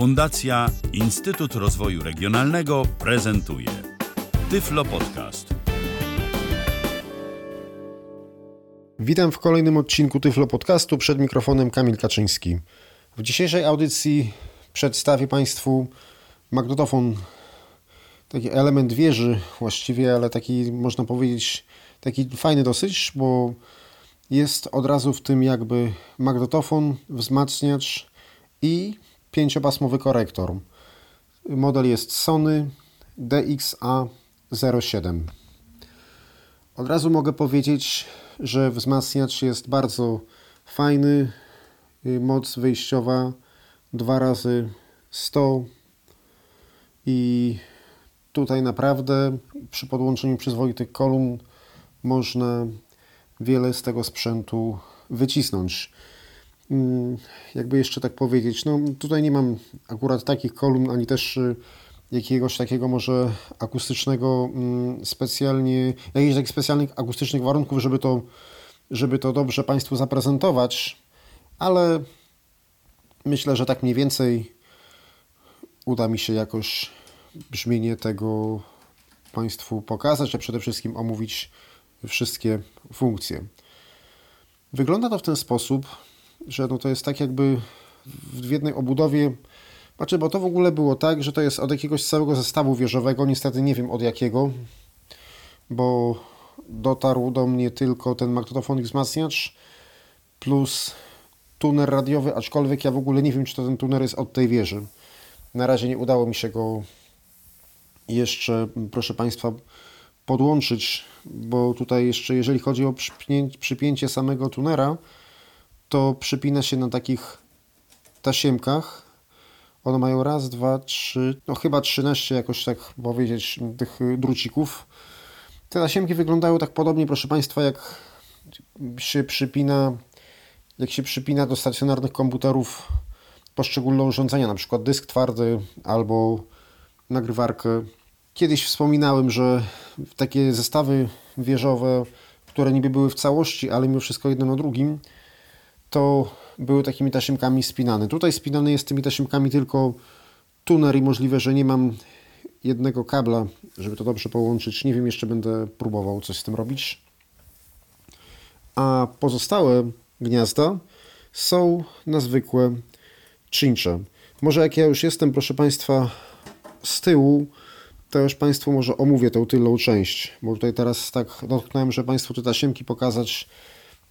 Fundacja Instytut Rozwoju Regionalnego prezentuje Tyflo Podcast. Witam w kolejnym odcinku Tyflo Podcastu przed mikrofonem Kamil Kaczyński. W dzisiejszej audycji przedstawię Państwu magnetofon, taki element wieży właściwie, ale taki można powiedzieć taki fajny dosyć, bo jest od razu w tym jakby magnetofon, wzmacniacz i pięciopasmowy korektor. Model jest Sony DXA07. Od razu mogę powiedzieć, że wzmacniacz jest bardzo fajny. Moc wyjściowa 2 razy 100 i tutaj naprawdę przy podłączeniu przyzwoitych kolumn można wiele z tego sprzętu wycisnąć. Mm, jakby jeszcze tak powiedzieć, no tutaj nie mam akurat takich kolumn, ani też y, jakiegoś takiego może akustycznego mm, specjalnie, jakichś takich specjalnych akustycznych warunków, żeby to, żeby to dobrze Państwu zaprezentować, ale myślę, że tak mniej więcej uda mi się jakoś brzmienie tego Państwu pokazać, a przede wszystkim omówić wszystkie funkcje. Wygląda to w ten sposób, że no to jest tak jakby w jednej obudowie, znaczy, bo to w ogóle było tak, że to jest od jakiegoś całego zestawu wieżowego, niestety nie wiem od jakiego, bo dotarł do mnie tylko ten magnetofon i wzmacniacz plus tuner radiowy, aczkolwiek ja w ogóle nie wiem, czy to ten tuner jest od tej wieży. Na razie nie udało mi się go jeszcze, proszę Państwa, podłączyć, bo tutaj jeszcze jeżeli chodzi o przypięcie samego tunera, to przypina się na takich tasiemkach. One mają raz, dwa, trzy, no chyba 13 jakoś tak powiedzieć tych drucików. Te tasiemki wyglądają tak podobnie, proszę Państwa, jak się przypina, jak się przypina do stacjonarnych komputerów poszczególne urządzenia, na przykład dysk twardy albo nagrywarkę. Kiedyś wspominałem, że takie zestawy wieżowe, które niby były w całości, ale mimo wszystko jedno na drugim, to były takimi tasiemkami spinane. Tutaj spinany jest tymi tasiemkami tylko tuner i możliwe, że nie mam jednego kabla, żeby to dobrze połączyć. Nie wiem, jeszcze będę próbował coś z tym robić. A pozostałe gniazda są na zwykłe czyncze. Może jak ja już jestem, proszę Państwa, z tyłu, to już Państwu może omówię tą tylną część, bo tutaj teraz tak dotknąłem, że Państwu te tasiemki pokazać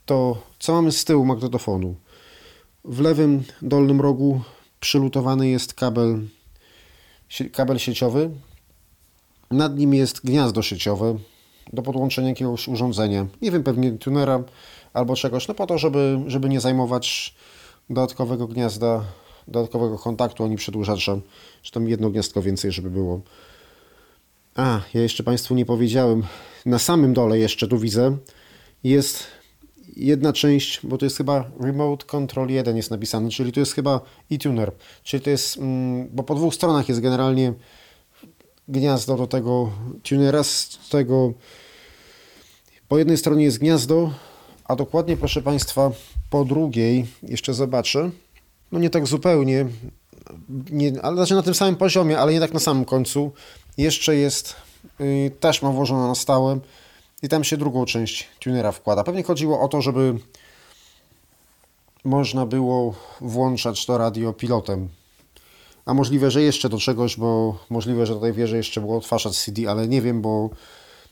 to co mamy z tyłu magnetofonu? W lewym dolnym rogu przylutowany jest kabel, kabel sieciowy. Nad nim jest gniazdo sieciowe do podłączenia jakiegoś urządzenia. Nie wiem, pewnie tunera albo czegoś, no po to, żeby, żeby nie zajmować dodatkowego gniazda, dodatkowego kontaktu ani przedłużacza, że tam jedno gniazdko więcej, żeby było. A, ja jeszcze Państwu nie powiedziałem. Na samym dole jeszcze tu widzę jest jedna część, bo to jest chyba Remote Control 1 jest napisany, czyli to jest chyba e-tuner, czyli to jest, mm, bo po dwóch stronach jest generalnie gniazdo do tego tunera, z tego po jednej stronie jest gniazdo, a dokładnie proszę Państwa po drugiej, jeszcze zobaczę, no nie tak zupełnie, nie, ale znaczy na tym samym poziomie, ale nie tak na samym końcu, jeszcze jest y, taśma włożona na stałe, i tam się drugą część tunera wkłada. Pewnie chodziło o to, żeby można było włączać to radio pilotem. A możliwe, że jeszcze do czegoś, bo możliwe, że tutaj wierzę jeszcze było odtwarzać CD, ale nie wiem, bo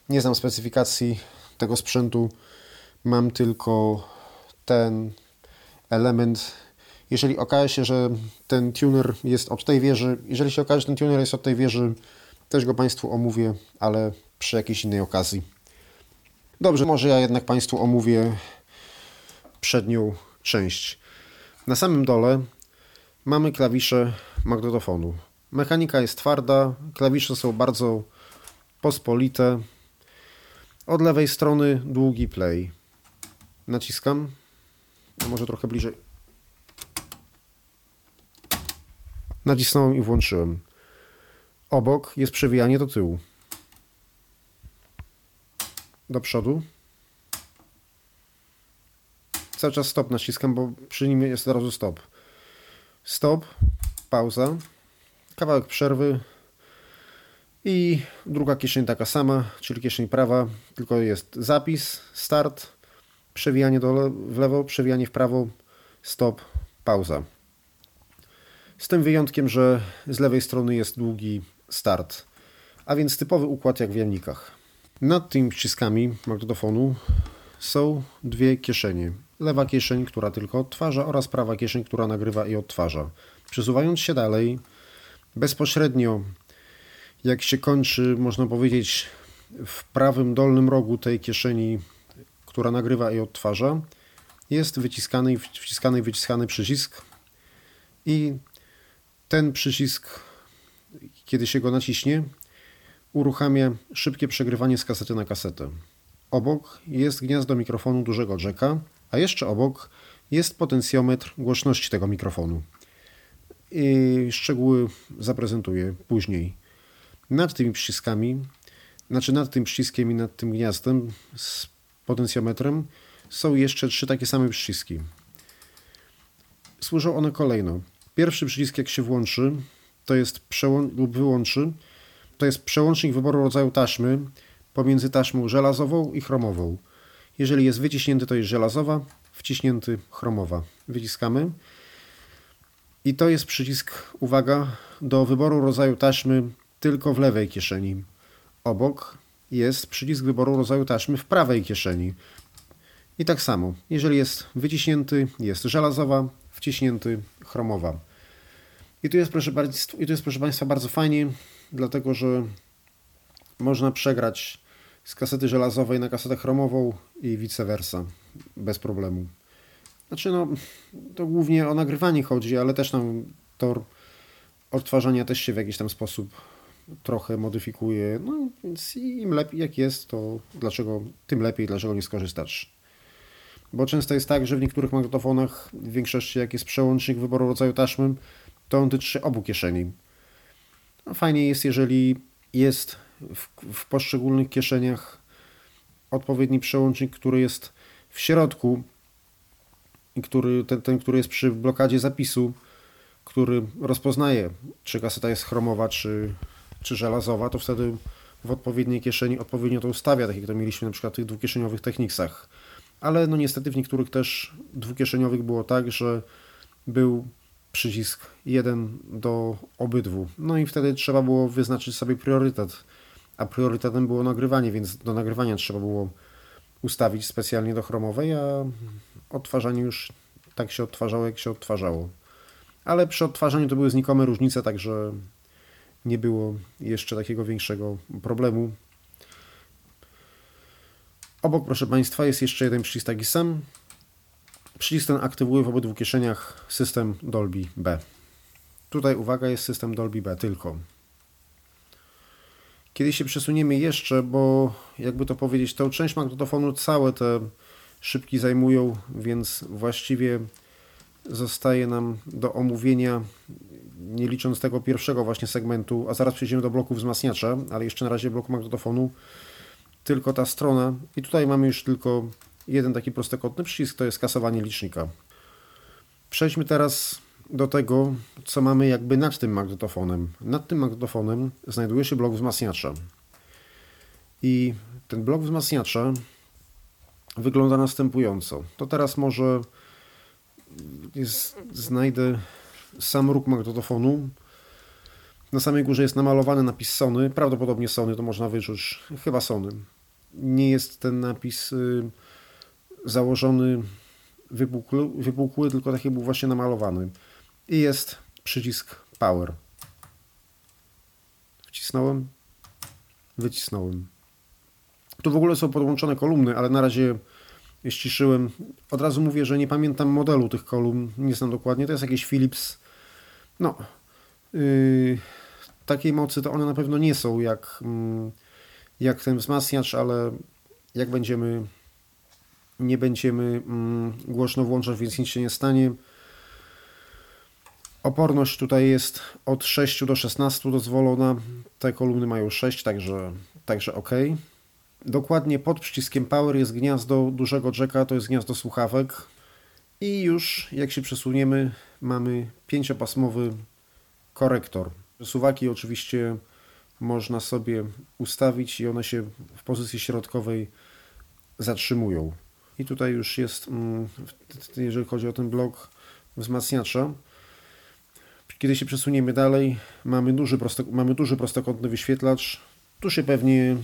nie znam specyfikacji tego sprzętu. Mam tylko ten element. Jeżeli okaże się, że ten tuner jest od tej wieży, jeżeli się okaże, że ten tuner jest od tej wieży, też go Państwu omówię, ale przy jakiejś innej okazji. Dobrze, może ja jednak Państwu omówię przednią część. Na samym dole mamy klawisze magnetofonu. Mechanika jest twarda, klawisze są bardzo pospolite. Od lewej strony długi play. Naciskam. A może trochę bliżej. Nacisnąłem i włączyłem. Obok jest przewijanie do tyłu do przodu. Cały czas stop naciskam, bo przy nim jest od razu stop. Stop. pauza, kawałek przerwy i druga kieszeń taka sama, czyli kieszeń prawa, tylko jest zapis, start, przewijanie do le w lewo, przewijanie w prawo, stop, pauza. Z tym wyjątkiem, że z lewej strony jest długi start, a więc typowy układ jak w jamnikach. Nad tymi przyciskami magnetofonu są dwie kieszenie. Lewa kieszeń, która tylko odtwarza oraz prawa kieszeń, która nagrywa i odtwarza. Przesuwając się dalej, bezpośrednio jak się kończy, można powiedzieć, w prawym dolnym rogu tej kieszeni, która nagrywa i odtwarza, jest wyciskany, wciskany i wyciskany przycisk i ten przycisk, kiedy się go naciśnie, uruchamia szybkie przegrywanie z kasety na kasetę. Obok jest gniazdo mikrofonu dużego jacka, a jeszcze obok jest potencjometr głośności tego mikrofonu. I szczegóły zaprezentuję później. Nad tymi przyciskami, znaczy nad tym przyciskiem i nad tym gniazdem z potencjometrem są jeszcze trzy takie same przyciski. Służą one kolejno. Pierwszy przycisk jak się włączy, to jest przełą- lub wyłączy, to jest przełącznik wyboru rodzaju taśmy pomiędzy taśmą żelazową i chromową. Jeżeli jest wyciśnięty, to jest żelazowa, wciśnięty chromowa. Wyciskamy. I to jest przycisk, uwaga, do wyboru rodzaju taśmy tylko w lewej kieszeni. Obok jest przycisk wyboru rodzaju taśmy w prawej kieszeni. I tak samo, jeżeli jest wyciśnięty, jest żelazowa, wciśnięty chromowa. I tu jest, proszę, i tu jest, proszę Państwa, bardzo fajnie, dlatego że można przegrać z kasety żelazowej na kasetę chromową i vice versa, bez problemu. Znaczy, no, to głównie o nagrywanie chodzi, ale też tam tor odtwarzania też się w jakiś tam sposób trochę modyfikuje. No, więc im lepiej jak jest, to dlaczego, tym lepiej, dlaczego nie skorzystać. Bo często jest tak, że w niektórych magnetofonach, w większości jak jest przełącznik wyboru rodzaju taśmy, to on dotyczy obu kieszeni. No, fajnie jest, jeżeli jest w, w poszczególnych kieszeniach odpowiedni przełącznik, który jest w środku i który, ten, ten, który jest przy blokadzie zapisu, który rozpoznaje, czy kaseta jest chromowa, czy, czy żelazowa, to wtedy w odpowiedniej kieszeni odpowiednio to ustawia, tak jak to mieliśmy na przykład w tych dwukieszeniowych Technicsach. Ale no niestety w niektórych też dwukieszeniowych było tak, że był przycisk jeden do obydwu. No i wtedy trzeba było wyznaczyć sobie priorytet, a priorytetem było nagrywanie, więc do nagrywania trzeba było ustawić specjalnie do chromowej, a odtwarzanie już tak się odtwarzało, jak się odtwarzało. Ale przy odtwarzaniu to były znikome różnice, także nie było jeszcze takiego większego problemu. Obok, proszę Państwa, jest jeszcze jeden przycisk taki sam. Przycisk ten aktywuje w obydwu kieszeniach system Dolby B. Tutaj uwaga, jest system Dolby B tylko. Kiedy się przesuniemy jeszcze, bo jakby to powiedzieć, tę część magnetofonu całe te szybki zajmują, więc właściwie zostaje nam do omówienia, nie licząc tego pierwszego właśnie segmentu, a zaraz przejdziemy do bloku wzmacniacza, ale jeszcze na razie blok magnetofonu, tylko ta strona i tutaj mamy już tylko jeden taki prostokątny przycisk, to jest kasowanie licznika. Przejdźmy teraz do tego, co mamy jakby nad tym magnetofonem. Nad tym magnetofonem znajduje się blok wzmacniacza. I ten blok wzmacniacza wygląda następująco. To teraz może jest, znajdę sam róg magnetofonu. Na samej górze jest namalowany napis Sony, prawdopodobnie Sony, to można wyczuć, chyba Sony. Nie jest ten napis y, założony wypukły, tylko taki był właśnie namalowany. I jest przycisk Power. Wcisnąłem, wycisnąłem. Tu w ogóle są podłączone kolumny, ale na razie ściszyłem. Od razu mówię, że nie pamiętam modelu tych kolumn, nie znam dokładnie. To jest jakiś Philips. No, yy, takiej mocy to one na pewno nie są jak, yy, jak ten wzmacniacz, ale jak będziemy nie będziemy mm, głośno włączać, więc nic się nie stanie. Oporność tutaj jest od 6 do 16 dozwolona. Te kolumny mają 6, także, także ok. Dokładnie pod przyciskiem Power jest gniazdo dużego jacka, to jest gniazdo słuchawek. I już jak się przesuniemy, mamy pięciopasmowy korektor. Suwaki oczywiście można sobie ustawić i one się w pozycji środkowej zatrzymują. I tutaj już jest, mm, jeżeli chodzi o ten blok wzmacniacza, kiedy się przesuniemy dalej, mamy duży, mamy duży prostokątny wyświetlacz. Tu się pewnie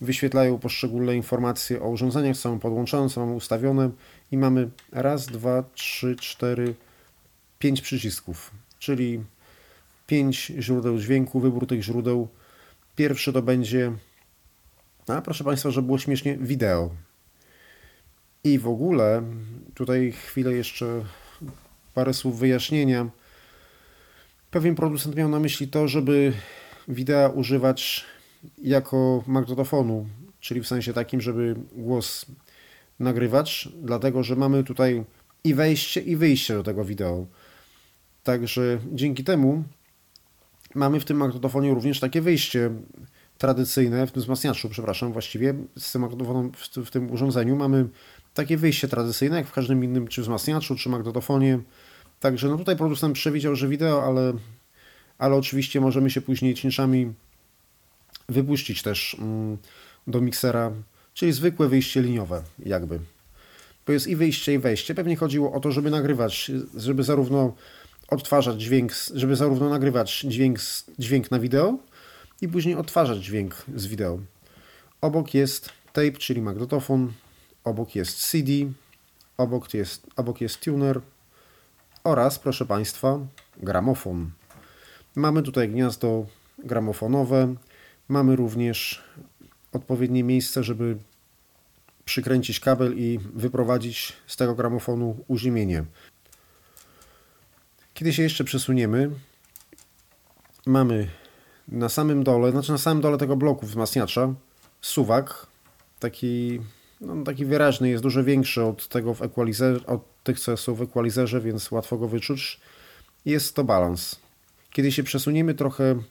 wyświetlają poszczególne informacje o urządzeniach, co mamy podłączone, co mamy ustawione i mamy raz, dwa, trzy, cztery, pięć przycisków, czyli pięć źródeł dźwięku, wybór tych źródeł. Pierwszy to będzie, a proszę Państwa, żeby było śmiesznie, wideo. I w ogóle, tutaj chwilę jeszcze parę słów wyjaśnienia. Pewien producent miał na myśli to, żeby wideo używać jako magnetofonu, czyli w sensie takim, żeby głos nagrywać, dlatego że mamy tutaj i wejście, i wyjście do tego wideo. Także dzięki temu mamy w tym magnetofonie również takie wyjście tradycyjne, w tym wzmacniaczu, przepraszam, właściwie z tym magnetofonem, w tym urządzeniu mamy takie wyjście tradycyjne, jak w każdym innym, czy wzmacniaczu, czy magnetofonie. Także no tutaj producent przewidział, że wideo, ale, ale oczywiście możemy się później cięciami wypuścić też mm, do miksera, czyli zwykłe wyjście liniowe, jakby. To jest i wyjście, i wejście. Pewnie chodziło o to, żeby nagrywać, żeby zarówno odtwarzać dźwięk, żeby zarówno nagrywać dźwięk, dźwięk na wideo i później odtwarzać dźwięk z wideo. Obok jest tape, czyli magnetofon, obok jest CD, obok jest, obok jest tuner oraz, proszę Państwa, gramofon. Mamy tutaj gniazdo gramofonowe, mamy również odpowiednie miejsce, żeby przykręcić kabel i wyprowadzić z tego gramofonu uziemienie. Kiedy się jeszcze przesuniemy, mamy na samym dole, znaczy na samym dole tego bloku wzmacniacza suwak, taki, no, taki wyraźny, jest dużo większy od tego w equalizerze, od tych, co są w equalizerze, więc łatwo go wyczuć. Jest to balans. Kiedy się przesuniemy trochę,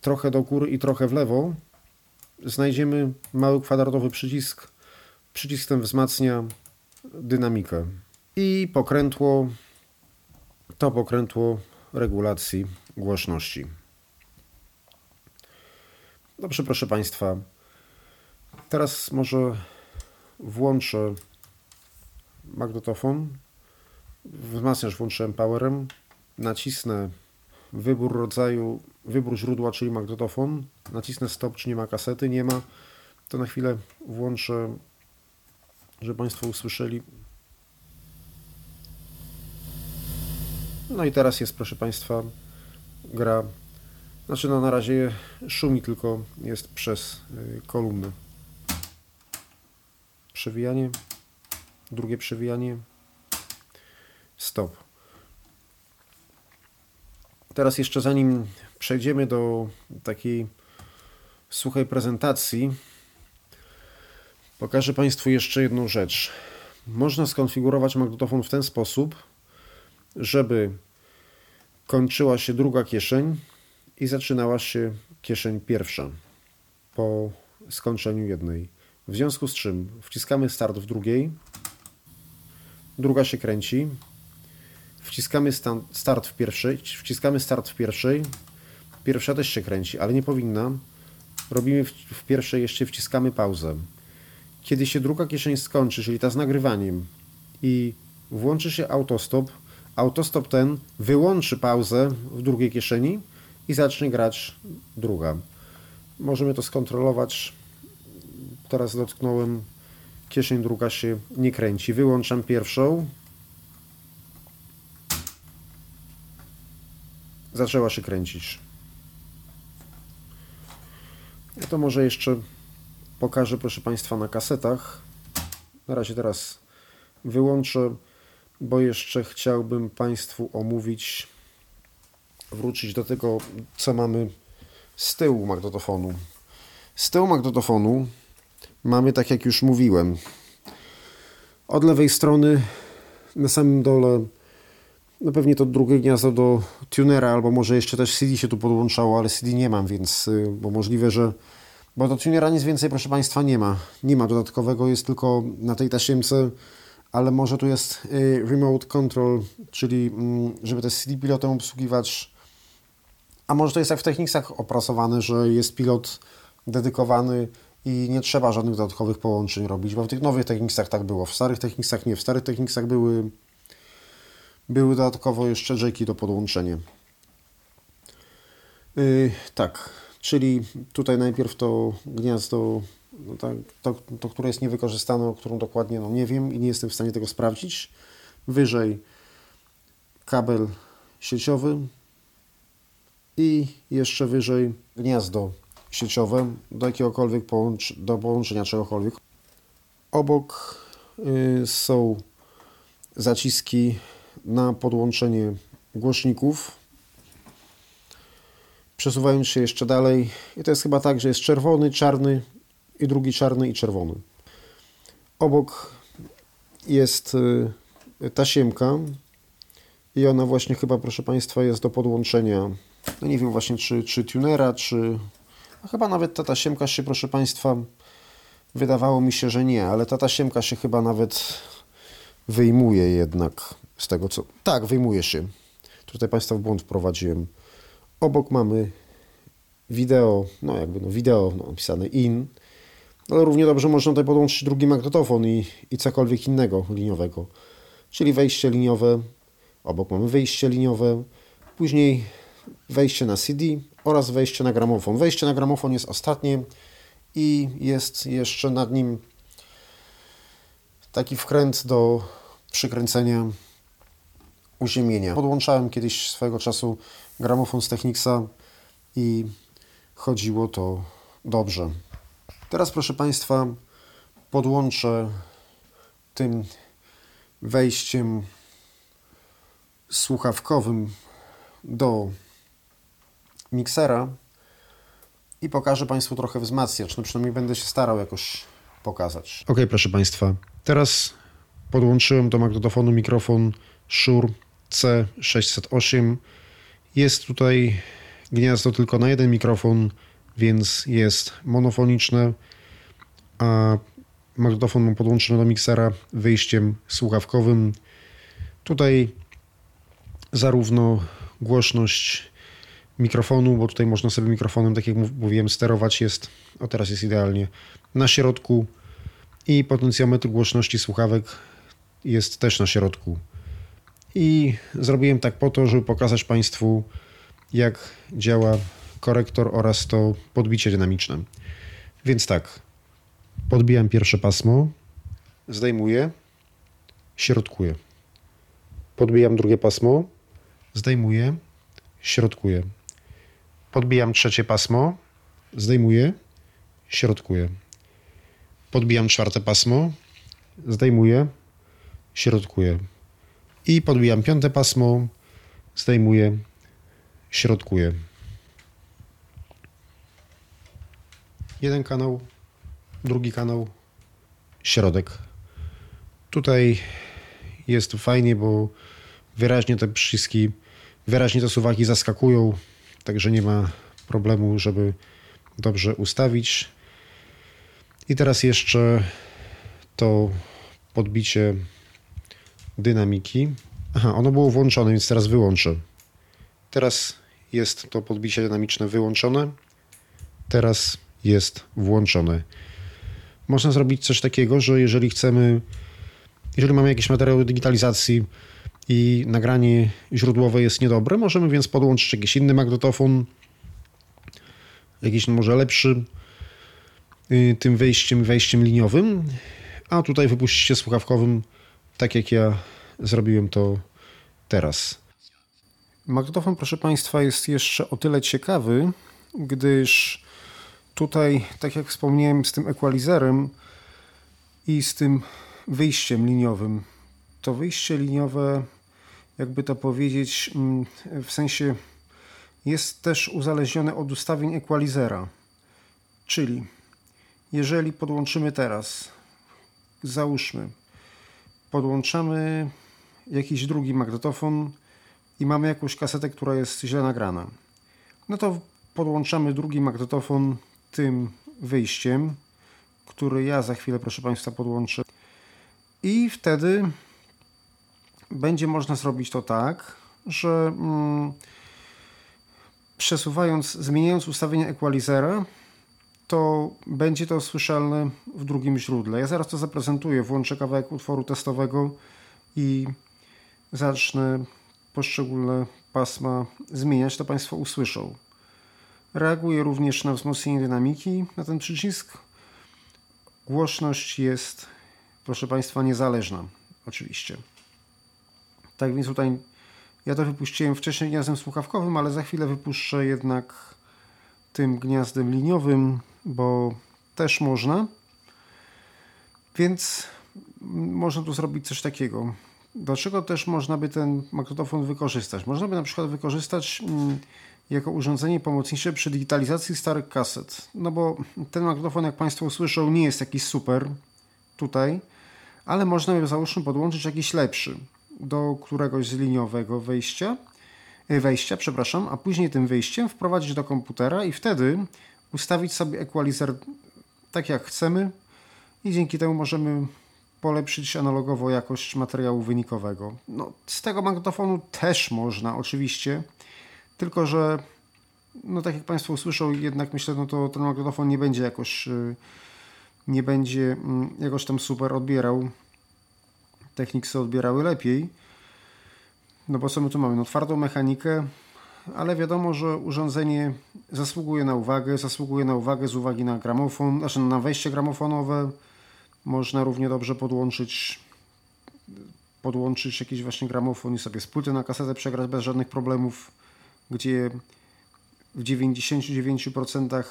trochę do góry i trochę w lewo, znajdziemy mały kwadratowy przycisk. Przycisk ten wzmacnia dynamikę. I pokrętło to pokrętło regulacji głośności. Dobrze, proszę Państwa. Teraz może włączę magnetofon. Wzmacniacz włączyłem powerem. Nacisnę wybór rodzaju, wybór źródła, czyli magnetofon. Nacisnę stop, czy nie ma kasety. Nie ma. To na chwilę włączę, żeby Państwo usłyszeli No i teraz jest, proszę Państwa, gra. Znaczy, no na razie szumi tylko jest przez y, kolumny. Przewijanie, drugie przewijanie, stop. Teraz jeszcze zanim przejdziemy do takiej suchej prezentacji, pokażę Państwu jeszcze jedną rzecz. Można skonfigurować magnetofon w ten sposób, żeby kończyła się druga kieszeń i zaczynała się kieszeń pierwsza po skończeniu jednej. W związku z czym wciskamy start w drugiej, druga się kręci, wciskamy start w pierwszej, wciskamy start w pierwszej, pierwsza też się kręci, ale nie powinna. Robimy w pierwszej jeszcze wciskamy pauzę. Kiedy się druga kieszeń skończy, czyli ta z nagrywaniem i włączy się autostop, autostop ten wyłączy pauzę w drugiej kieszeni i zacznie grać druga. Możemy to skontrolować. Teraz dotknąłem, kieszeń druga się nie kręci. Wyłączam pierwszą. Zaczęła się kręcić. Ja to może jeszcze pokażę, proszę Państwa, na kasetach. Na razie teraz wyłączę bo jeszcze chciałbym Państwu omówić, wrócić do tego, co mamy z tyłu magnetofonu. Z tyłu magnetofonu mamy, tak jak już mówiłem, od lewej strony na samym dole no pewnie to drugie gniazdo do tunera, albo może jeszcze też CD się tu podłączało, ale CD nie mam, więc y, bo możliwe, że bo do tunera nic więcej, proszę Państwa, nie ma. Nie ma dodatkowego, jest tylko na tej tasiemce ale może tu jest y, remote control, czyli mm, żeby też CD pilotem obsługiwać, a może to jest jak w Technicsach opracowane, że jest pilot dedykowany i nie trzeba żadnych dodatkowych połączeń robić, bo w tych nowych Technicsach tak było, w starych Technicsach nie, w starych Technicsach były, były dodatkowo jeszcze jacki do podłączenia. Yy, tak, czyli tutaj najpierw to gniazdo, no tak, to, to, które jest niewykorzystane, o którą dokładnie no nie wiem i nie jestem w stanie tego sprawdzić. Wyżej kabel sieciowy i jeszcze wyżej gniazdo sieciowe do jakiegokolwiek połącz do połączenia czegokolwiek. Obok y, są zaciski na podłączenie głośników. Przesuwając się jeszcze dalej, i to jest chyba tak, że jest czerwony, czarny i drugi czarny i czerwony. Obok jest y, tasiemka i ona właśnie chyba, proszę Państwa, jest do podłączenia, no nie wiem właśnie, czy, czy tunera, czy a chyba nawet ta tasiemka się, proszę Państwa, wydawało mi się, że nie, ale ta tasiemka się chyba nawet wyjmuje jednak z tego, co... Tak, wyjmuje się. Tutaj Państwa w błąd wprowadziłem. Obok mamy wideo, no jakby no wideo no, napisane in, ale równie dobrze można tutaj podłączyć drugi magnetofon i, i cokolwiek innego liniowego. Czyli wejście liniowe, obok mamy wyjście liniowe, później wejście na CD oraz wejście na gramofon. Wejście na gramofon jest ostatnie i jest jeszcze nad nim taki wkręt do przykręcenia uziemienia. Podłączałem kiedyś swego czasu gramofon z Technicsa i chodziło to dobrze. Teraz proszę Państwa podłączę tym wejściem słuchawkowym do miksera i pokażę Państwu trochę wzmacniacz. No przynajmniej będę się starał jakoś pokazać. Ok, proszę Państwa. Teraz podłączyłem do magnetofonu mikrofon Shure C608. Jest tutaj gniazdo tylko na jeden mikrofon, więc jest monofoniczne, a magnetofon mam podłączony do miksera wyjściem słuchawkowym. Tutaj zarówno głośność mikrofonu, bo tutaj można sobie mikrofonem, tak jak mówiłem, sterować jest, o teraz jest idealnie, na środku i potencjometr głośności słuchawek jest też na środku. I zrobiłem tak po to, żeby pokazać Państwu, jak działa korektor oraz to podbicie dynamiczne. Więc tak, podbijam pierwsze pasmo, zdejmuję, środkuję. Podbijam drugie pasmo, zdejmuję, środkuję. Podbijam trzecie pasmo, zdejmuję, środkuję. Podbijam czwarte pasmo, zdejmuję, środkuję. I podbijam piąte pasmo, zdejmuję, środkuję. Jeden kanał, drugi kanał, środek. Tutaj jest fajnie, bo wyraźnie te przyciski, wyraźnie te suwaki zaskakują, także nie ma problemu, żeby dobrze ustawić. I teraz jeszcze to podbicie dynamiki. Aha, ono było włączone, więc teraz wyłączę. Teraz jest to podbicie dynamiczne wyłączone. Teraz jest włączone. Można zrobić coś takiego, że jeżeli chcemy, jeżeli mamy jakieś materiały digitalizacji i nagranie źródłowe jest niedobre, możemy więc podłączyć jakiś inny magnetofon, jakiś może lepszy, y, tym wejściem, wejściem liniowym, a tutaj wypuścić się słuchawkowym, tak jak ja zrobiłem to teraz. Magnetofon, proszę Państwa, jest jeszcze o tyle ciekawy, gdyż tutaj, tak jak wspomniałem, z tym equalizerem i z tym wyjściem liniowym, to wyjście liniowe, jakby to powiedzieć, mm, w sensie jest też uzależnione od ustawień equalizera. Czyli jeżeli podłączymy teraz, załóżmy, podłączamy jakiś drugi magnetofon i mamy jakąś kasetę, która jest źle nagrana. No to podłączamy drugi magnetofon tym wyjściem, który ja za chwilę, proszę Państwa, podłączę. I wtedy będzie można zrobić to tak, że mm, przesuwając, zmieniając ustawienie equalizera, to będzie to słyszalne w drugim źródle. Ja zaraz to zaprezentuję, włączę kawałek utworu testowego i zacznę poszczególne pasma zmieniać, to Państwo usłyszą. Reaguje również na wzmocnienie dynamiki na ten przycisk. Głośność jest, proszę Państwa, niezależna, oczywiście. Tak więc tutaj ja to wypuściłem wcześniej gniazdem słuchawkowym, ale za chwilę wypuszczę jednak tym gniazdem liniowym, bo też można. Więc można tu zrobić coś takiego. Dlaczego też można by ten magnetofon wykorzystać? Można by na przykład wykorzystać mm, jako urządzenie pomocnicze przy digitalizacji starych kaset. No bo ten magnetofon, jak Państwo usłyszą, nie jest jakiś super tutaj, ale można by załóżmy podłączyć jakiś lepszy do któregoś z liniowego wejścia, e, wejścia, przepraszam, a później tym wyjściem wprowadzić do komputera i wtedy ustawić sobie equalizer tak jak chcemy i dzięki temu możemy polepszyć analogowo jakość materiału wynikowego. No, z tego magnetofonu też można oczywiście, tylko że no tak jak Państwo usłyszą, jednak myślę, no to ten magnetofon nie będzie jakoś y, nie będzie mm, jakoś tam super odbierał. Techniksy odbierały lepiej. No bo co my tu mamy? No twardą mechanikę, ale wiadomo, że urządzenie zasługuje na uwagę, zasługuje na uwagę z uwagi na gramofon, znaczy na wejście gramofonowe. Można równie dobrze podłączyć podłączyć jakiś właśnie gramofon i sobie z płyty na kasetę przegrać bez żadnych problemów, gdzie w 99%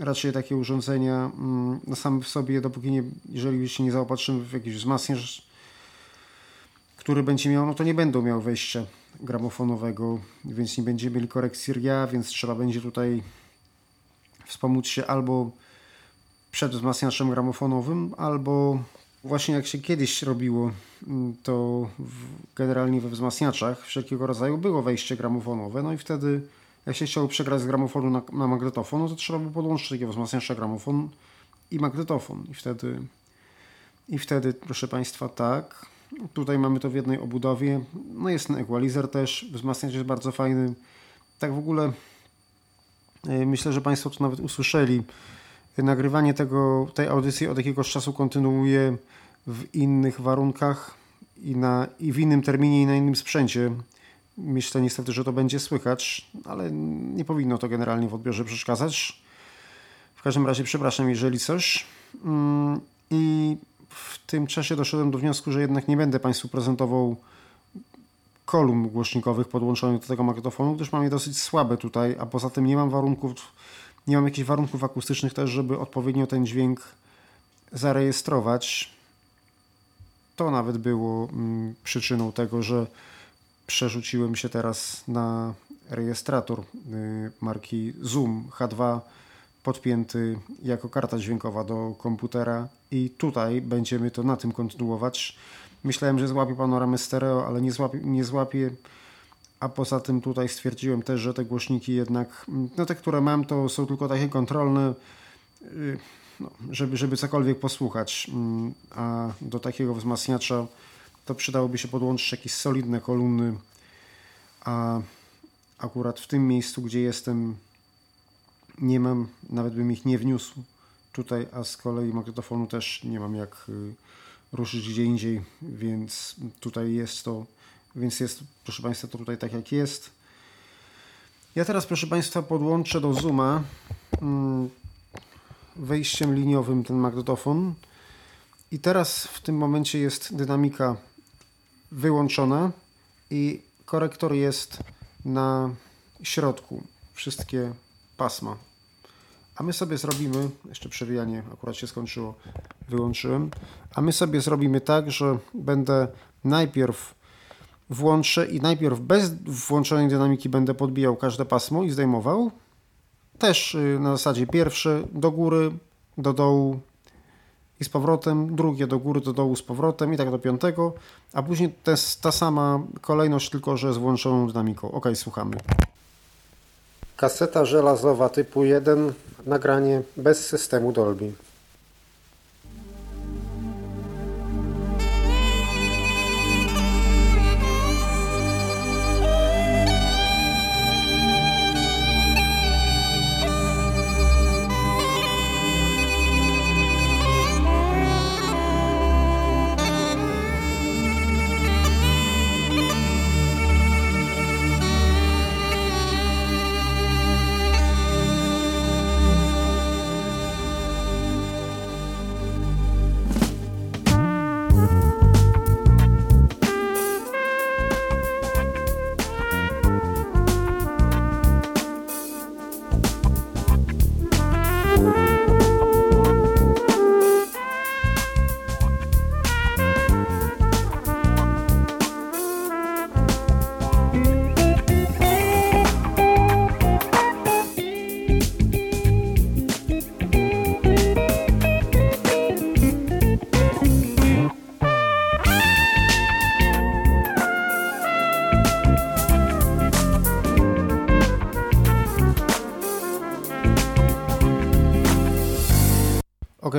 raczej takie urządzenia mm, same w sobie, dopóki nie, jeżeli się nie zaopatrzymy w jakiś wzmacniacz, który będzie miał, no to nie będą miał wejścia gramofonowego, więc nie będziemy mieli korekcji RIA, więc trzeba będzie tutaj wspomóc się albo przed wzmacniaczem gramofonowym, albo właśnie jak się kiedyś robiło, mm, to generalnie we wzmacniaczach wszelkiego rodzaju było wejście gramofonowe, no i wtedy jak się chciało przegrać z gramofonu na, na magnetofon, no to trzeba było podłączyć takiego wzmacniacza gramofon i magnetofon. I wtedy i wtedy, proszę Państwa, tak, Tutaj mamy to w jednej obudowie. No jest ten equalizer też, wzmacniacz jest bardzo fajny. Tak w ogóle e, myślę, że Państwo to nawet usłyszeli. Nagrywanie tego, tej audycji od jakiegoś czasu kontynuuję w innych warunkach i, na, i w innym terminie i na innym sprzęcie. Myślę niestety, że to będzie słychać, ale nie powinno to generalnie w odbiorze przeszkadzać. W każdym razie przepraszam, jeżeli coś. Mm, I w tym czasie doszedłem do wniosku, że jednak nie będę Państwu prezentował kolumn głośnikowych podłączonych do tego magnetofonu, gdyż mam je dosyć słabe tutaj, a poza tym nie mam warunków, nie mam jakichś warunków akustycznych też, żeby odpowiednio ten dźwięk zarejestrować. To nawet było mm, przyczyną tego, że przerzuciłem się teraz na rejestrator y, marki Zoom H2 podpięty jako karta dźwiękowa do komputera i tutaj będziemy to na tym kontynuować. Myślałem, że złapie panoramę stereo, ale nie złapie, nie złapie. A poza tym tutaj stwierdziłem też, że te głośniki jednak, no te, które mam, to są tylko takie kontrolne, no, żeby, żeby cokolwiek posłuchać. A do takiego wzmacniacza to przydałoby się podłączyć jakieś solidne kolumny. A akurat w tym miejscu, gdzie jestem, nie mam, nawet bym ich nie wniósł tutaj, a z kolei magnetofonu też nie mam jak y, ruszyć gdzie indziej, więc tutaj jest to, więc jest, proszę Państwa, to tutaj tak jak jest. Ja teraz, proszę Państwa, podłączę do Zooma mm, wejściem liniowym ten magnetofon i teraz w tym momencie jest dynamika wyłączona i korektor jest na środku. Wszystkie pasma. A my sobie zrobimy, jeszcze przewijanie akurat się skończyło, wyłączyłem. A my sobie zrobimy tak, że będę najpierw włączę i najpierw bez włączonej dynamiki będę podbijał każde pasmo i zdejmował. Też y, na zasadzie pierwsze do góry, do dołu i z powrotem, drugie do góry, do dołu z powrotem i tak do piątego, a później to jest ta sama kolejność, tylko że z włączoną dynamiką. Ok, słuchamy. Kaseta żelazowa typu 1, nagranie bez systemu Dolby.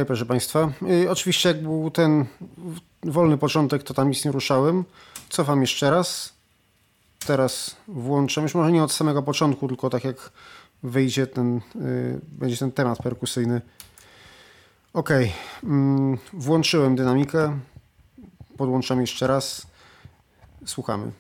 Ok, proszę Państwa. Y, oczywiście jak był ten wolny początek, to tam nic nie ruszałem. Cofam jeszcze raz. Teraz włączam, już może nie od samego początku, tylko tak jak wyjdzie ten, y, będzie ten temat perkusyjny. Ok, mm, włączyłem dynamikę. Podłączam jeszcze raz. Słuchamy.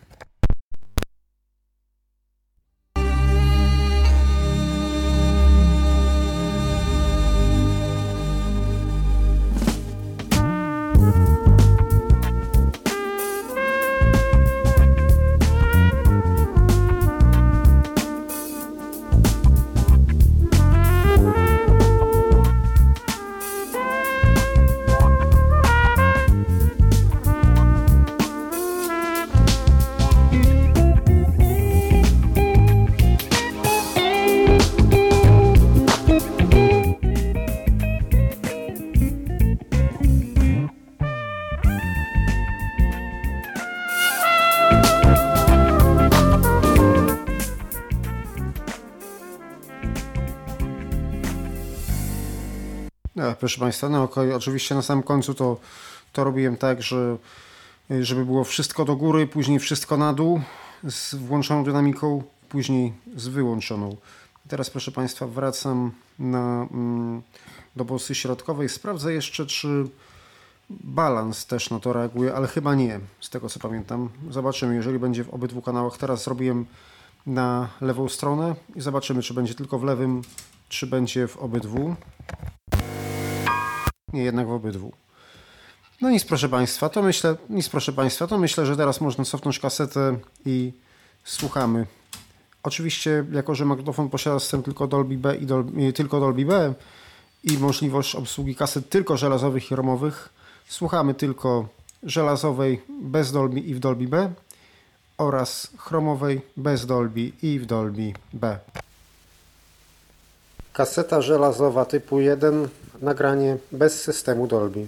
Proszę Państwa, no okay. oczywiście na samym końcu to, to robiłem tak, że żeby było wszystko do góry, później wszystko na dół z włączoną dynamiką, później z wyłączoną. Teraz proszę Państwa wracam na, mm, do polsy środkowej. Sprawdzę jeszcze, czy balans też na to reaguje, ale chyba nie, z tego co pamiętam. Zobaczymy, jeżeli będzie w obydwu kanałach. Teraz zrobiłem na lewą stronę i zobaczymy, czy będzie tylko w lewym, czy będzie w obydwu. Nie, jednak w obydwu. No nic proszę Państwa, to myślę, nic proszę Państwa, to myślę, że teraz można cofnąć kasetę i słuchamy. Oczywiście, jako że magnetofon posiada system tylko Dolby B i Dolby, tylko Dolby B i możliwość obsługi kaset tylko żelazowych i romowych, słuchamy tylko żelazowej bez Dolby i w Dolby B oraz chromowej bez Dolby i w Dolby B. Kaseta żelazowa typu 1, nagranie bez systemu Dolby.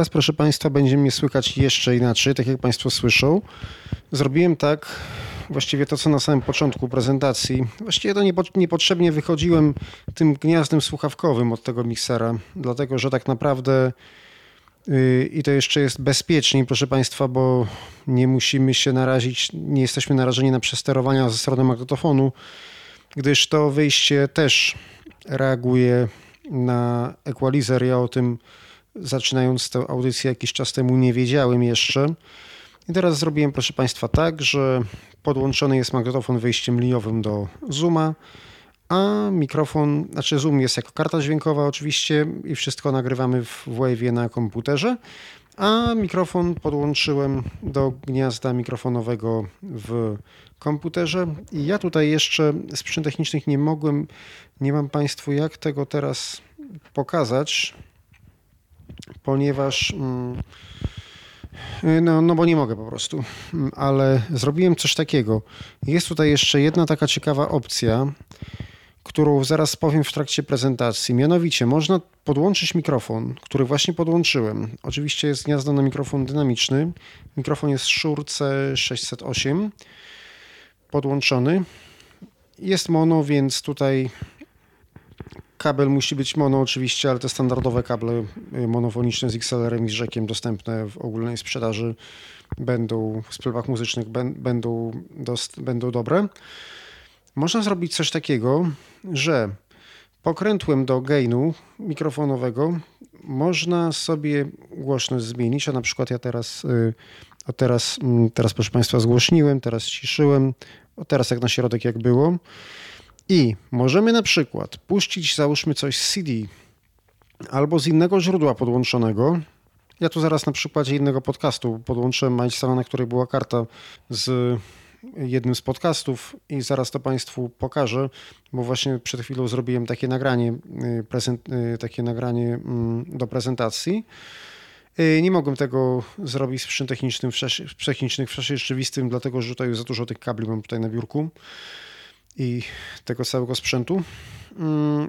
Teraz, proszę Państwa, będzie mnie słychać jeszcze inaczej, tak jak Państwo słyszą. Zrobiłem tak, właściwie to, co na samym początku prezentacji. Właściwie to niepotrzebnie wychodziłem tym gniazdem słuchawkowym od tego miksera, dlatego że tak naprawdę yy, i to jeszcze jest bezpieczniej, proszę Państwa, bo nie musimy się narazić, nie jesteśmy narażeni na przesterowania ze strony magnetofonu, gdyż to wyjście też reaguje na equalizer. Ja o tym zaczynając tę audycję jakiś czas temu nie wiedziałem jeszcze. I teraz zrobiłem, proszę Państwa, tak, że podłączony jest magnetofon wejściem liniowym do Zooma, a mikrofon, znaczy Zoom jest jako karta dźwiękowa oczywiście i wszystko nagrywamy w Wave'ie na komputerze, a mikrofon podłączyłem do gniazda mikrofonowego w komputerze i ja tutaj jeszcze z przyczyn technicznych nie mogłem, nie mam Państwu jak tego teraz pokazać, ponieważ mm, no, no bo nie mogę po prostu, mm, ale zrobiłem coś takiego. Jest tutaj jeszcze jedna taka ciekawa opcja, którą zaraz powiem w trakcie prezentacji. Mianowicie można podłączyć mikrofon, który właśnie podłączyłem. Oczywiście jest gniazdo na mikrofon dynamiczny. Mikrofon jest Shure C608 podłączony. Jest mono, więc tutaj kabel musi być mono oczywiście, ale te standardowe kable y, monofoniczne z XLR-em i z rzekiem dostępne w ogólnej sprzedaży będą w sklepach muzycznych będą, będą dobre. Można zrobić coś takiego, że pokrętłem do gainu mikrofonowego można sobie głośność zmienić, a na przykład ja teraz, y, a teraz, mm, teraz proszę Państwa zgłośniłem, teraz ciszyłem, o teraz jak na środek jak było i możemy na przykład puścić załóżmy coś z CD albo z innego źródła podłączonego. Ja tu zaraz na przykładzie innego podcastu podłączyłem milestone, na której była karta z jednym z podcastów i zaraz to Państwu pokażę, bo właśnie przed chwilą zrobiłem takie nagranie, y, prezent, y, takie nagranie mm, do prezentacji. Y, nie mogłem tego zrobić z sprzęt technicznym, w technicznych w czasie rzeczywistym, dlatego że tutaj za dużo tych kabli mam tutaj na biurku i tego całego sprzętu. Mm,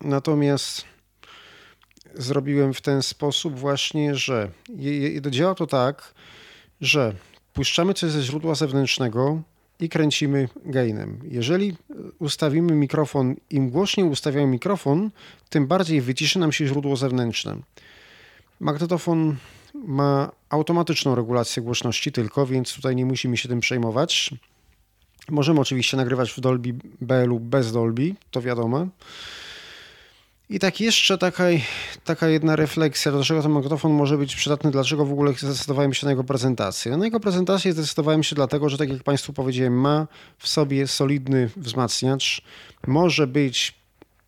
natomiast zrobiłem w ten sposób właśnie, że działa to tak, że puszczamy coś ze źródła zewnętrznego i kręcimy gainem. Jeżeli ustawimy mikrofon, im głośniej ustawiamy mikrofon, tym bardziej wyciszy nam się źródło zewnętrzne. Magnetofon ma automatyczną regulację głośności tylko, więc tutaj nie musimy się tym przejmować. Możemy oczywiście nagrywać w Dolby B lub bez Dolby, to wiadomo. I tak jeszcze taka, taka jedna refleksja, dlaczego ten magnetofon może być przydatny, dlaczego w ogóle zdecydowałem się na jego prezentację. Na jego prezentację zdecydowałem się dlatego, że tak jak Państwu powiedziałem, ma w sobie solidny wzmacniacz, może być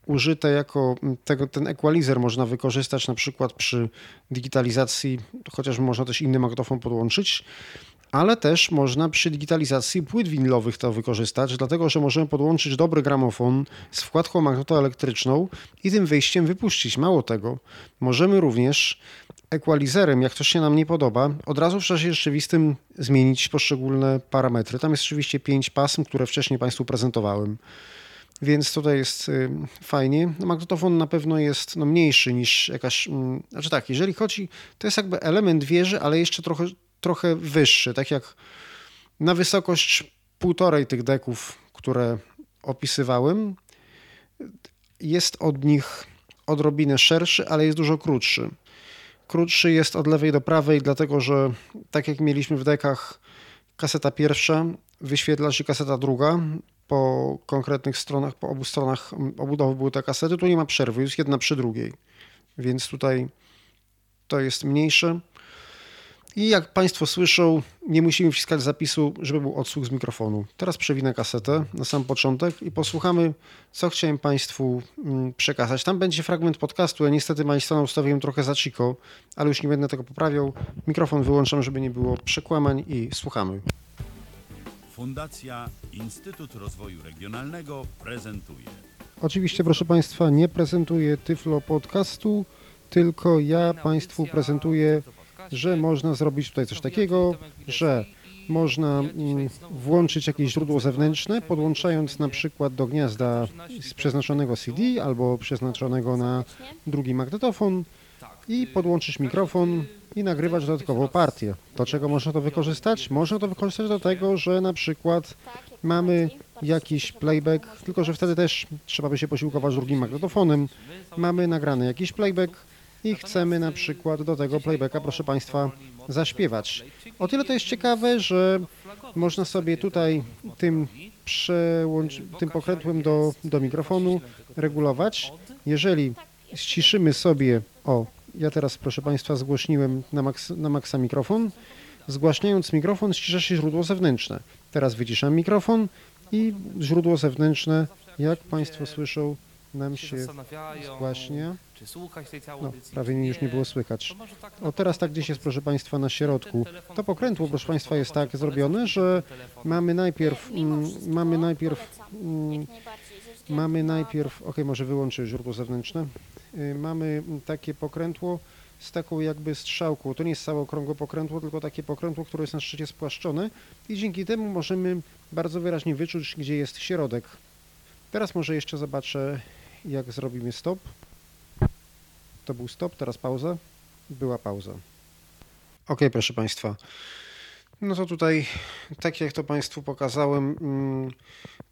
użyte jako tego, ten equalizer można wykorzystać na przykład przy digitalizacji, chociaż można też inny magnetofon podłączyć, ale też można przy digitalizacji płyt winylowych to wykorzystać, dlatego że możemy podłączyć dobry gramofon z wkładką magnetoelektryczną i tym wyjściem wypuścić. Mało tego, możemy również equalizerem, jak coś się nam nie podoba, od razu w czasie rzeczywistym zmienić poszczególne parametry. Tam jest oczywiście pięć pasm, które wcześniej Państwu prezentowałem. Więc tutaj jest y, fajnie. No, magnetofon na pewno jest no, mniejszy niż jakaś. Mm, znaczy tak, jeżeli chodzi, to jest jakby element wieży, ale jeszcze trochę, trochę wyższy, tak jak na wysokość półtorej tych deków, które opisywałem, jest od nich odrobinę szerszy, ale jest dużo krótszy. Krótszy jest od lewej do prawej, dlatego że tak jak mieliśmy w dekach kaseta pierwsza, wyświetlacz i kaseta druga, po konkretnych stronach, po obu stronach obudowy były te kasety, tu nie ma przerwy, jest jedna przy drugiej, więc tutaj to jest mniejsze. I jak Państwo słyszą, nie musimy wciskać zapisu, żeby był odsłuch z mikrofonu. Teraz przewinę kasetę na sam początek i posłuchamy, co chciałem Państwu mm, przekazać. Tam będzie fragment podcastu. Ja niestety Majstona ustawiłem trochę za cicho, ale już nie będę tego poprawiał. Mikrofon wyłączam, żeby nie było przekłamań i słuchamy. Fundacja Instytut Rozwoju Regionalnego prezentuje. Oczywiście, proszę Państwa, nie prezentuję Tyflo Podcastu, tylko ja Państwu prezentuję że można zrobić tutaj coś takiego, że można mm, włączyć jakieś źródło zewnętrzne, podłączając na przykład do gniazda przeznaczonego CD albo przeznaczonego na drugi magnetofon i podłączyć mikrofon i nagrywać dodatkową partię. Do czego można to wykorzystać? Można to wykorzystać do tego, że na przykład mamy jakiś playback, tylko że wtedy też trzeba by się posiłkować drugim magnetofonem. Mamy nagrany jakiś playback, i chcemy na przykład do tego playbacka, proszę Państwa, zaśpiewać. O tyle to jest ciekawe, że można sobie tutaj tym, tym pokrętłem do, do mikrofonu regulować. Jeżeli ściszymy sobie, o, ja teraz proszę Państwa zgłośniłem na, maks, na maksa mikrofon, zgłaśniając mikrofon ścisza się źródło zewnętrzne. Teraz wyciszam mikrofon i źródło zewnętrzne, jak Państwo słyszą, nam się zgłaśnia. Czy słuchać tej całej no, prawie nie, już nie było słychać. Tak o teraz tak gdzieś jest, proszę Państwa, na środku. To pokrętło, proszę Państwa, jest tak zrobione, że mamy najpierw, mm, mamy najpierw, mm, mamy najpierw, ok, może wyłączę źródło zewnętrzne. Y, mamy takie pokrętło z taką jakby strzałką. To nie jest całe okrągłe pokrętło, tylko takie pokrętło, które jest na szczycie spłaszczone i dzięki temu możemy bardzo wyraźnie wyczuć, gdzie jest środek. Teraz może jeszcze zobaczę, jak zrobimy stop. To był stop, teraz pauza. Była pauza. Ok, proszę Państwa. No to tutaj, tak jak to Państwu pokazałem, mm,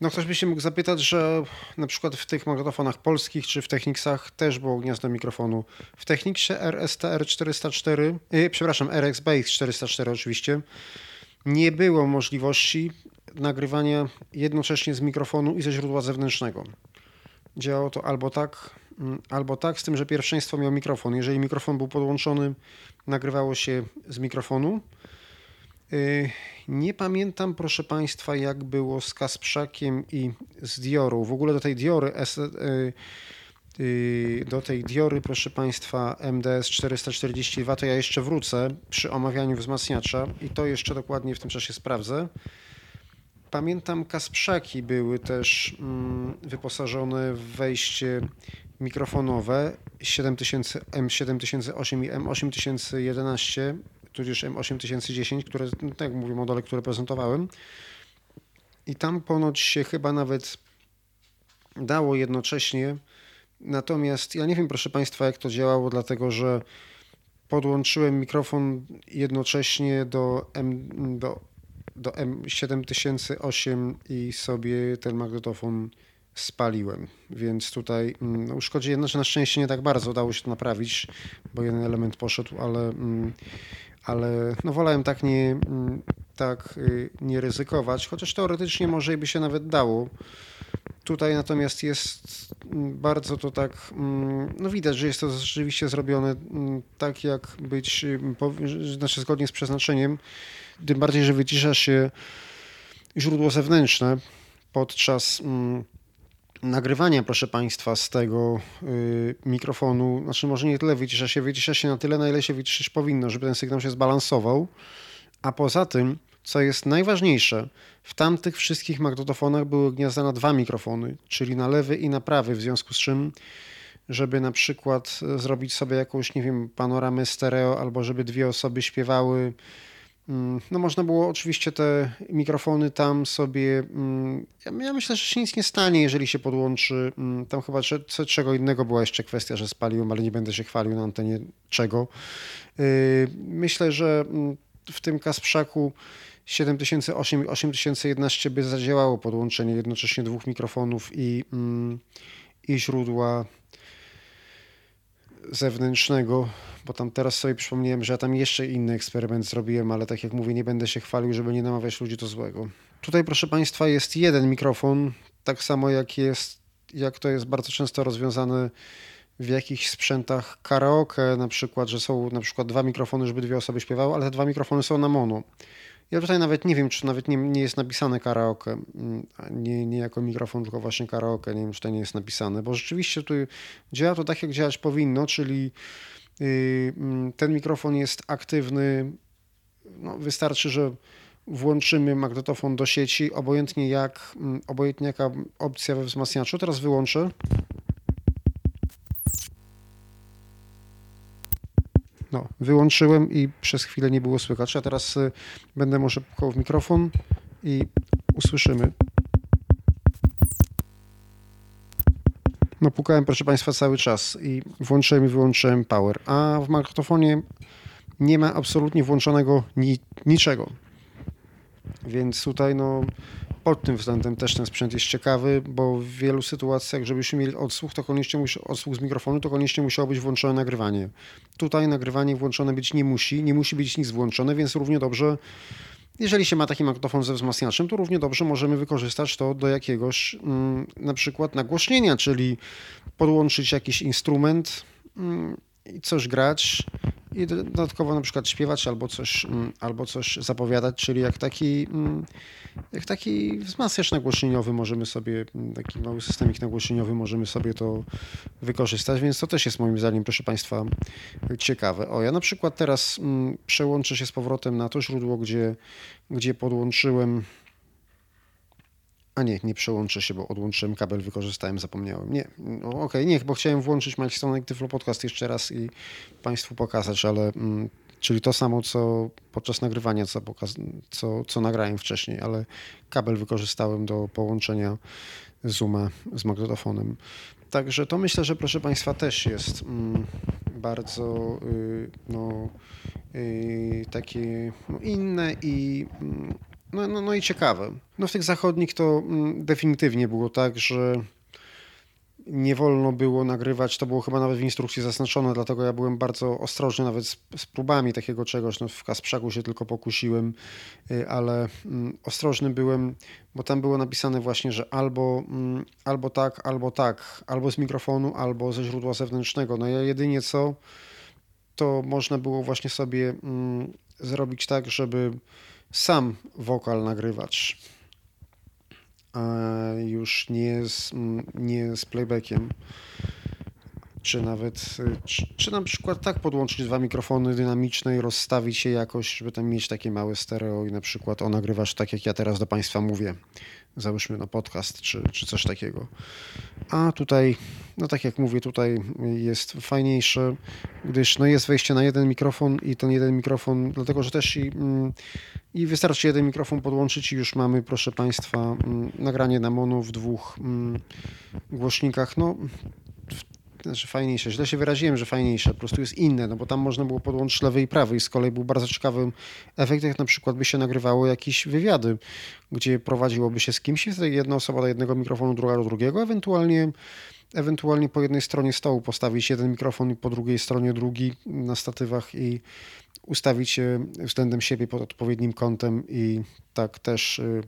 no ktoś by się mógł zapytać, że na przykład w tych magnetofonach polskich czy w Technicsach też było gniazdo mikrofonu. W Technicsie RSTR 404, yy, przepraszam, RX Base 404 oczywiście, nie było możliwości nagrywania jednocześnie z mikrofonu i ze źródła zewnętrznego. Działało to albo tak, mm, albo tak, z tym, że pierwszeństwo miał mikrofon. Jeżeli mikrofon był podłączony, nagrywało się z mikrofonu. Yy, Nie pamiętam, proszę Państwa, jak było z Kasprzakiem i z Diorą. W ogóle do tej Diory, yy, yy, do tej Diory, proszę Państwa, MDS 442, to ja jeszcze wrócę przy omawianiu wzmacniacza i to jeszcze dokładnie w tym czasie sprawdzę. Pamiętam, Kasprzaki były też mm, wyposażone w wejście mikrofonowe 7000, M7008 i M8011, tudzież M8010, które, no, tak jak mówię, modele, które prezentowałem. I tam ponoć się chyba nawet dało jednocześnie. Natomiast ja nie wiem, proszę Państwa, jak to działało, dlatego że podłączyłem mikrofon jednocześnie do, M, do, do M7008 i sobie ten magnetofon spaliłem. Więc tutaj mm, no, uszkodziłem, znaczy na szczęście nie tak bardzo udało się to naprawić, bo jeden element poszedł, ale, mm, ale no wolałem tak nie, mm, tak y, nie ryzykować, chociaż teoretycznie może by się nawet dało. Tutaj natomiast jest bardzo to tak, no widać, że jest to rzeczywiście zrobione tak, jak być, y, znaczy zgodnie z przeznaczeniem. Tym bardziej, że wycisza się źródło zewnętrzne podczas mm, nagrywania, proszę Państwa, z tego y, mikrofonu. Znaczy, może nie tyle wycisza się, wycisza się na tyle, na ile się wyciszyć powinno, żeby ten sygnał się zbalansował. A poza tym, co jest najważniejsze, w tamtych wszystkich magnetofonach były gniazda na dwa mikrofony, czyli na lewy i na prawy, w związku z czym, żeby na przykład e, zrobić sobie jakąś, nie wiem, panoramę stereo, albo żeby dwie osoby śpiewały. Mm, No można było oczywiście te mikrofony tam sobie. mm, Ja, myślę, że się nic nie stanie, jeżeli się podłączy. mm, Tam chyba czego innego była jeszcze kwestia, że spaliłem, ale nie będę się chwalił na antenie czego. Yy, Myślę, że w tym Kasprzaku 7008 i 8011 by zadziałało podłączenie jednocześnie dwóch mikrofonów i, i źródła zewnętrznego, bo tam teraz sobie przypomniałem, że ja tam jeszcze inny eksperyment zrobiłem, ale tak jak mówię, nie będę się chwalił, żeby nie namawiać ludzi do złego. Tutaj, proszę Państwa, jest jeden mikrofon, tak samo jak jest, jak to jest bardzo często rozwiązane w jakichś sprzętach karaoke, na przykład, że są na przykład dwa mikrofony, żeby dwie osoby śpiewały, ale te dwa mikrofony są na mono. Ja tutaj nawet nie wiem, czy nawet nie, nie jest napisane karaoke, mm, nie, nie jako mikrofon, tylko właśnie karaoke. Nie wiem, czy to nie jest napisane, bo rzeczywiście tu działa to tak, jak działać powinno, czyli yy, mm, ten mikrofon jest aktywny. No, wystarczy, że włączymy magnetofon do sieci, obojętnie jak, mm, obojętnie jaka opcja we wzmacniaczu. Teraz wyłączę. No, wyłączyłem i przez chwilę nie było słychać. A teraz y, będę może pukał w mikrofon i usłyszymy. No, pukałem, proszę Państwa, cały czas i włączyłem i wyłączyłem power. A w magnetofonie nie ma absolutnie włączonego ni niczego. Więc tutaj, no, pod tym względem też ten sprzęt jest ciekawy, bo w wielu sytuacjach, żebyśmy mieli odsłuch, to koniecznie musi, odsłuch z mikrofonu, to koniecznie musiało być włączone nagrywanie. Tutaj nagrywanie włączone być nie musi, nie musi być nic włączone, więc równie dobrze, jeżeli się ma taki magnetofon ze wzmacniaczem, to równie dobrze możemy wykorzystać to do jakiegoś mm, na przykład nagłośnienia, czyli podłączyć jakiś instrument mm, i coś grać i dodatkowo na przykład śpiewać albo coś, mm, albo coś zapowiadać, czyli jak taki, mm, jak taki wzmacniacz nagłośnieniowy możemy sobie, mm, taki mały systemik nagłośnieniowy możemy sobie to wykorzystać, więc to też jest moim zdaniem, proszę Państwa, ciekawe. O, ja na przykład teraz przełączę się z powrotem na to źródło, gdzie, gdzie podłączyłem a nie, nie przełączę się, bo odłączyłem kabel, wykorzystałem, zapomniałem. Nie, no, okej, nie, bo chciałem włączyć Mike Stone Tyflo Podcast jeszcze raz i Państwu pokazać, ale mm, czyli to samo, co podczas nagrywania, co, pokaz, co, co nagrałem wcześniej, ale kabel wykorzystałem do połączenia Zooma z magnetofonem. Także to myślę, że proszę Państwa też jest mm, bardzo y, no, y, takie no, inne i mm, no, no, no i ciekawe. No w tych zachodnich to mm, definitywnie było tak, że nie wolno było nagrywać, to było chyba nawet w instrukcji zaznaczone, dlatego ja byłem bardzo ostrożny nawet z, z próbami takiego czegoś. No w Kasprzaku się tylko pokusiłem, y, ale mm, ostrożny byłem, bo tam było napisane właśnie, że albo, mm, albo tak, albo tak, albo z mikrofonu, albo ze źródła zewnętrznego. No ja jedynie co, to można było właśnie sobie mm, zrobić tak, żeby sam wokal nagrywać już nie z, nie z playbackiem. Czy nawet, czy, czy na przykład tak podłączyć dwa mikrofony dynamiczne i rozstawić je jakoś, żeby tam mieć takie małe stereo i na przykład o nagrywasz tak, jak ja teraz do Państwa mówię. Załóżmy na podcast czy, czy coś takiego. A tutaj, no tak jak mówię, tutaj jest fajniejsze, gdyż no jest wejście na jeden mikrofon i ten jeden mikrofon, dlatego że też i, mm, i wystarczy jeden mikrofon podłączyć i już mamy, proszę Państwa, mm, nagranie na mono w dwóch mm, głośnikach. No, znaczy fajniejsze, źle się wyraziłem, że fajniejsze, po prostu jest inne, no bo tam można było podłączyć lewy i prawy i z kolei był bardzo ciekawym efektem, jak na przykład by się nagrywało jakieś wywiady, gdzie prowadziłoby się z kimś, jedna osoba do jednego mikrofonu, druga do drugiego, ewentualnie ewentualnie po jednej stronie stołu postawić jeden mikrofon i po drugiej stronie drugi na statywach i ustawić się względem siebie pod odpowiednim kątem i tak też y,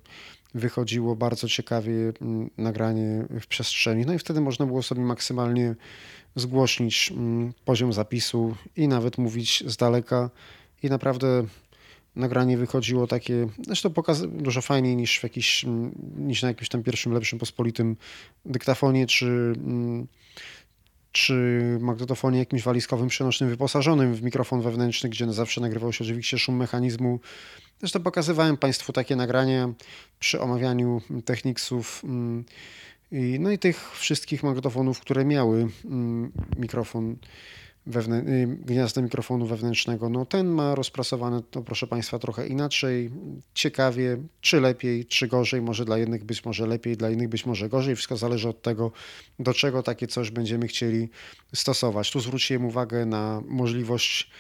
wychodziło bardzo ciekawie mm, nagranie w przestrzeni. No i wtedy można było sobie maksymalnie zgłośnić mm, poziom zapisu i nawet mówić z daleka i naprawdę nagranie wychodziło takie, zresztą pokaz dużo fajniej niż, w jakiś, mm, niż na jakimś tam pierwszym, lepszym, pospolitym dyktafonie czy czy magnetofonie jakimś walizkowym przenośnym wyposażonym w mikrofon wewnętrzny, gdzie zawsze nagrywał się oczywiście szum mechanizmu. Zresztą pokazywałem Państwu takie nagrania przy omawianiu Technicsów mm, no i tych wszystkich magnetofonów, które miały mm, mikrofon wewnę- y, gniazda mikrofonu wewnętrznego. No ten ma rozprasowane, to proszę Państwa, trochę inaczej, ciekawie, czy lepiej, czy gorzej, może dla jednych być może lepiej, dla innych być może gorzej. Wszystko zależy od tego, do czego takie coś będziemy chcieli stosować. Tu zwróciłem uwagę na możliwość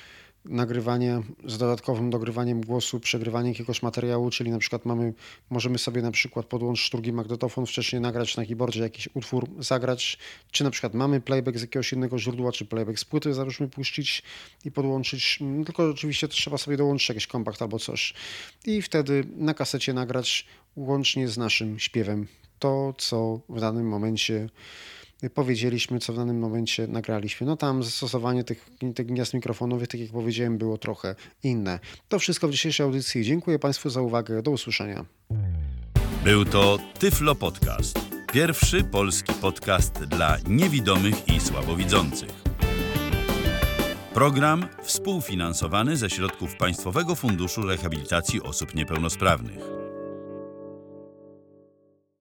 nagrywanie z dodatkowym dogrywaniem głosu, przegrywanie jakiegoś materiału, czyli na przykład mamy, możemy sobie na przykład podłączyć drugi magnetofon, wcześniej nagrać na keyboardzie jakiś utwór, zagrać, czy na przykład mamy playback z jakiegoś innego źródła, czy playback z płyty, załóżmy puścić i podłączyć, mm, tylko oczywiście trzeba sobie dołączyć jakiś kompakt albo coś. I wtedy na kasecie nagrać łącznie z naszym śpiewem. To, co w danym momencie powiedzieliśmy, co w danym momencie nagraliśmy. No tam zastosowanie tych, tych gniazd mikrofonowych, tak jak powiedziałem, było trochę inne. To wszystko w dzisiejszej audycji. Dziękuję Państwu za uwagę. Do usłyszenia. Był to Tyflo Podcast. Pierwszy polski podcast dla niewidomych i słabowidzących. Program współfinansowany ze środków Państwowego Funduszu Rehabilitacji Osób Niepełnosprawnych.